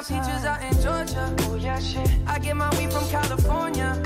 my peaches out in Georgia. Oh yeah, shit. I get my weed from California.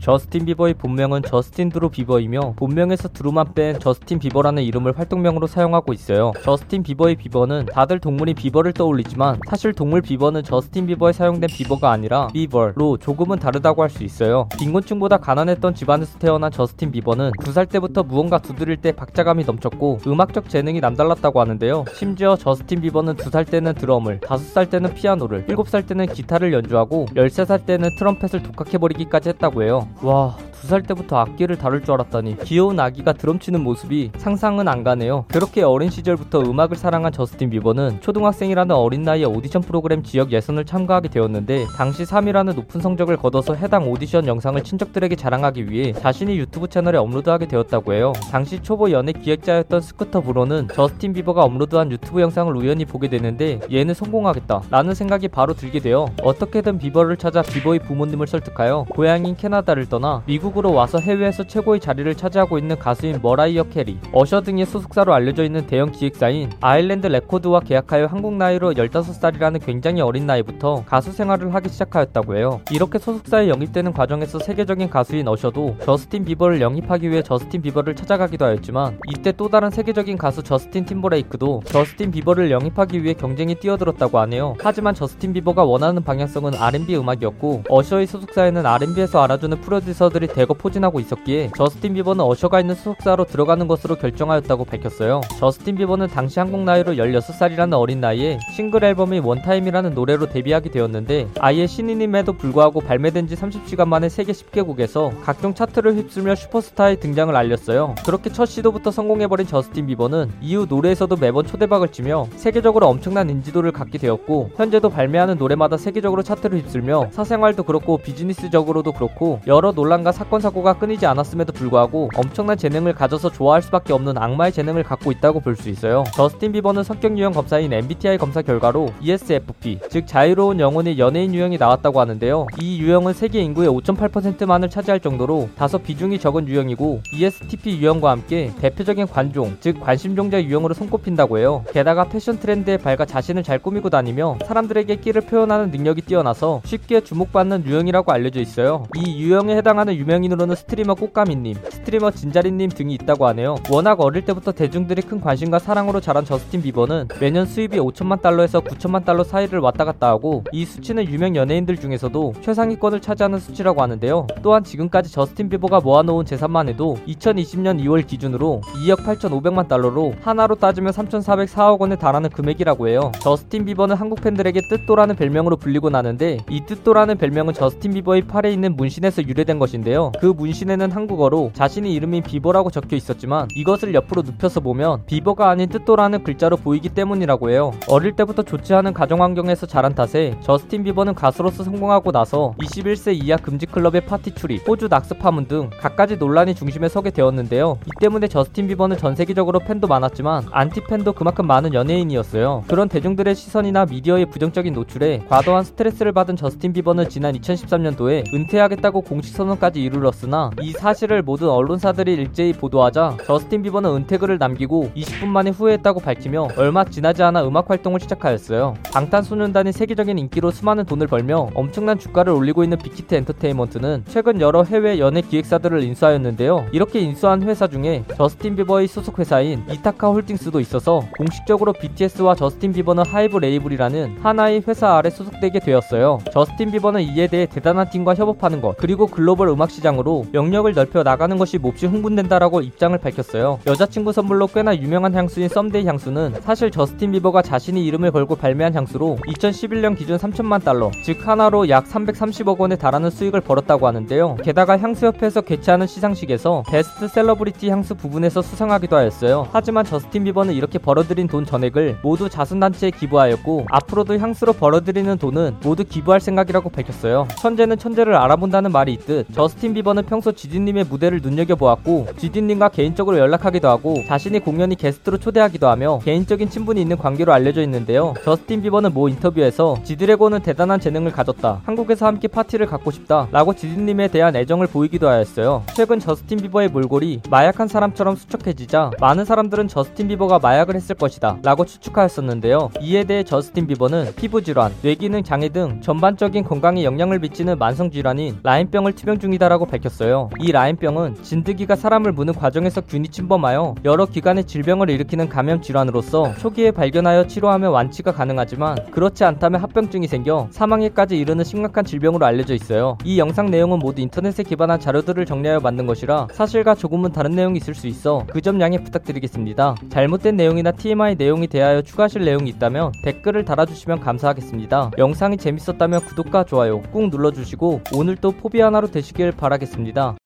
저스틴 비버의 본명은 저스틴 드루 비버이며 본명에서 드루만 뺀 저스틴 비버라는 이름을 활동명으로 사용하고 있어요. 저스틴 비버의 비버는 다들 동물인 비버를 떠올리지만 사실 동물 비버는 저스틴 비버에 사용된 비버가 아니라 비버로 조금은 다르다고 할 수 있어요. 빈곤층보다 가난했던 집안에서 태어난 저스틴 비버는 두살 때부터 무언가 두드릴 때 박자감이 넘쳤고 음악적 재능이 남달랐다고 하는데요. 심지어 저스틴 비버는 두살 때는 드럼을, 다섯 살 때는 피아노를, 일곱 살 때는 기타를 연주하고 열세 살 때는 트럼펫을 독학해버리기까지 했다고 해요. 와, 두 살 때부터 악기를 다룰 줄 알았다니 귀여운 아기가 드럼 치는 모습이 상상은 안 가네요. 그렇게 어린 시절부터 음악을 사랑한 저스틴 비버는 초등학생이라는 어린 나이에 오디션 프로그램 지역 예선을 참가하게 되었는데 당시 3위라는 높은 성적을 거둬서 해당 오디션 영상을 친척들에게 자랑하기 위해 자신의 유튜브 채널에 업로드하게 되었다고 해요. 당시 초보 연예 기획자였던 스쿠터 브라운은 저스틴 비버가 업로드한 유튜브 영상을 우연히 보게 되는데 얘는 성공하겠다 라는 생각이 바로 들게 되어 어떻게든 비버를 찾아 비버의 부모님을 설득하여 고향인 캐나다를 떠나 미국 으로 와서 해외에서 최고의 자리를 차지하고 있는 가수인 머라이어 캐리, 어셔 등의 소속사로 알려져 있는 대형 기획사인 아일랜드 레코드와 계약하여 한국 나이로 15살이라는 굉장히 어린 나이부터 가수 생활을 하기 시작하였다고 해요. 이렇게 소속사에 영입되는 과정에서 세계적인 가수인 어셔도 저스틴 비버를 영입하기 위해 저스틴 비버를 찾아가기도 하였지만 이때 또 다른 세계적인 가수 저스틴 팀버레이크도 저스틴 비버를 영입하기 위해 경쟁에 뛰어들었다고 하네요. 하지만 저스틴 비버가 원하는 방향성은 R&B 음악이었고 어셔의 소속사에는 R&B에서 알아주는 프로듀서들이 대거 포진하고 있었기에 저스틴 비버는 어셔가 있는 소속사로 들어가는 것으로 결정하였다고 밝혔어요. 저스틴 비버는 당시 한국 나이로 16살이라는 어린 나이에 싱글 앨범인 One Time이라는 노래로 데뷔하게 되었는데 아예 신인임에도 불구하고 발매된 지 30시간 만에 세계 10개국에서 각종 차트를 휩쓸며 슈퍼스타의 등장을 알렸어요. 그렇게 첫 시도부터 성공해버린 저스틴 비버는 이후 노래에서도 매번 초대박을 치며 세계적으로 엄청난 인지도를 갖게 되었고 현재도 발매하는 노래마다 세계적으로 차트를 휩쓸며 사생활도 그렇고 비즈니스적으로도 그렇고 여러 논란과 사건 사고가 끊이지 않았음에도 불구하고 엄청난 재능을 가져서 좋아할 수밖에 없는 악마의 재능을 갖고 있다고 볼 수 있어요. 저스틴 비버는 성격 유형 검사인 MBTI 검사 결과로 ESFP 즉 자유로운 영혼의 연예인 유형이 나왔다고 하는데요. 이 유형은 세계 인구의 5.8%만을 차지할 정도로 다소 비중이 적은 유형이고 ESTP 유형과 함께 대표적인 관종 즉 관심종자 유형으로 손꼽힌다고 해요. 게다가 패션 트렌드에 밝아 자신을 잘 꾸미고 다니며 사람들에게 끼를 표현하는 능력이 뛰어나서 쉽게 주목받는 유형이라고 알려져 있어요. 이 유형에 해당하는 유 명인으로는 스트리머 꽃가미님, 스트리머 진자림님 등이 있다고 하네요. 워낙 어릴 때부터 대중들이 큰 관심과 사랑으로 자란 저스틴 비버는 매년 수입이 5천만 달러에서 9천만 달러 사이를 왔다 갔다 하고 이 수치는 유명 연예인들 중에서도 최상위권을 차지하는 수치라고 하는데요. 또한 지금까지 저스틴 비버가 모아놓은 재산만 해도 2020년 2월 기준으로 2억 8,500만 달러로 한화로 따지면 3,404억 원에 달하는 금액이라고 해요. 저스틴 비버는 한국 팬들에게 뜨또라는 별명으로 불리곤 하는데 이 뜨또라는 별명은 저스틴 비버의 팔에 있는 문신에서 유래된 것인데요. 그 문신에는 한국어로 자신의 이름인 비버라고 적혀 있었지만 이것을 옆으로 눕혀서 보면 비버가 아닌 뜨또라는 글자로 보이기 때문이라고 해요. 어릴 때부터 좋지 않은 가정 환경에서 자란 탓에 저스틴 비버는 가수로서 성공하고 나서 21세 이하 금지 클럽의 파티 출입, 호주 낙서 파문 등 갖가지 논란의 중심에 서게 되었는데요. 이 때문에 저스틴 비버는 전 세계적으로 팬도 많았지만 안티 팬도 그만큼 많은 연예인이었어요. 그런 대중들의 시선이나 미디어의 부정적인 노출에 과도한 스트레스를 받은 저스틴 비버는 지난 2013년도에 은퇴하겠다고 공식 선언까지 이르렀으나 이 사실을 모든 언론사들이 일제히 보도하자 저스틴 비버는 은퇴글을 남기고 20분 만에 후회했다고 밝히며 얼마 지나지 않아 음악 활동을 시작하였어요. 방탄소년단이 세계적인 인기로 수많은 돈을 벌며 엄청난 주가를 올리고 있는 빅히트 엔터테인먼트는 최근 여러 해외 연예 기획사들을 인수하였는데요. 이렇게 인수한 회사 중에 저스틴 비버의 소속 회사인 이타카 홀딩스도 있어서 공식적으로 BTS와 저스틴 비버는 하이브 레이블이라는 하나의 회사 아래 소속되게 되었어요. 저스틴 비버는 이에 대해 대단한 팀과 협업하는 것 그리고 글로벌 음악 시장으로 영역을 넓혀 나가는 것이 몹시 흥분된다라고 입장을 밝혔어요. 여자친구 선물로 꽤나 유명한 향수인 Someday 향수는 사실 저스틴 비버가 자신의 이름을 걸고 발매한 향수로 2011년 기준 3천만 달러 즉 한화로 약 330억 원에 달하는 수익을 벌었다고 하는데요. 게다가 향수협회에서 개최하는 시상식에서 best celebrity 향수 부분에서 수상하기도 하였어요. 하지만 저스틴 비버는 이렇게 벌어들인 돈 전액을 모두 자선단체에 기부하였고 앞으로도 향수로 벌어들이는 돈은 모두 기부할 생각이라고 밝혔어요. 천재는 천재를 알아본다는 말이 있듯 저스틴 비버는 평소 지디님의 무대를 눈여겨보았고 지디님과 개인적으로 연락하기도 하고 자신이 공연에 게스트로 초대하기도 하며 개인적인 친분이 있는 관계로 알려져 있는데요. 저스틴 비버는 모 인터뷰에서 지드래곤은 대단한 재능을 가졌다. 한국에서 함께 파티를 갖고 싶다. 라고 지디님에 대한 애정을 보이기도 하였어요. 최근 저스틴 비버의 몰골이 마약한 사람처럼 수척해지자 많은 사람들은 저스틴 비버가 마약을 했을 것이다. 라고 추측하였었는데요. 이에 대해 저스틴 비버는 피부 질환, 뇌기능 장애 등 전반적인 건강에 영향을 미치는 만성 질환인 라임병을 투병 중이다라고 밝혔어요. 이 라임병은 진드기가 사람을 무는 과정에서 균이 침범하여 여러 기관의 질병을 일으키는 감염 질환으로서 초기에 발견하여 치료하면 완치가 가능하지만 그렇지 않다면 합병증이 생겨 사망에까지 이르는 심각한 질병으로 알려져 있어요. 이 영상 내용은 모두 인터넷에 기반한 자료들을 정리하여 만든 것이라 사실과 조금은 다른 내용이 있을 수 있어 그 점 양해 부탁드리겠습니다. 잘못된 내용이나 TMI 내용이 대하여 추가하실 내용이 있다면 댓글을 달아주시면 감사하겠습니다. 영상이 재밌었다면 구독과 좋아요 꾹 눌러주시고 오늘도 포비 하나로 되시길 바라겠습니다.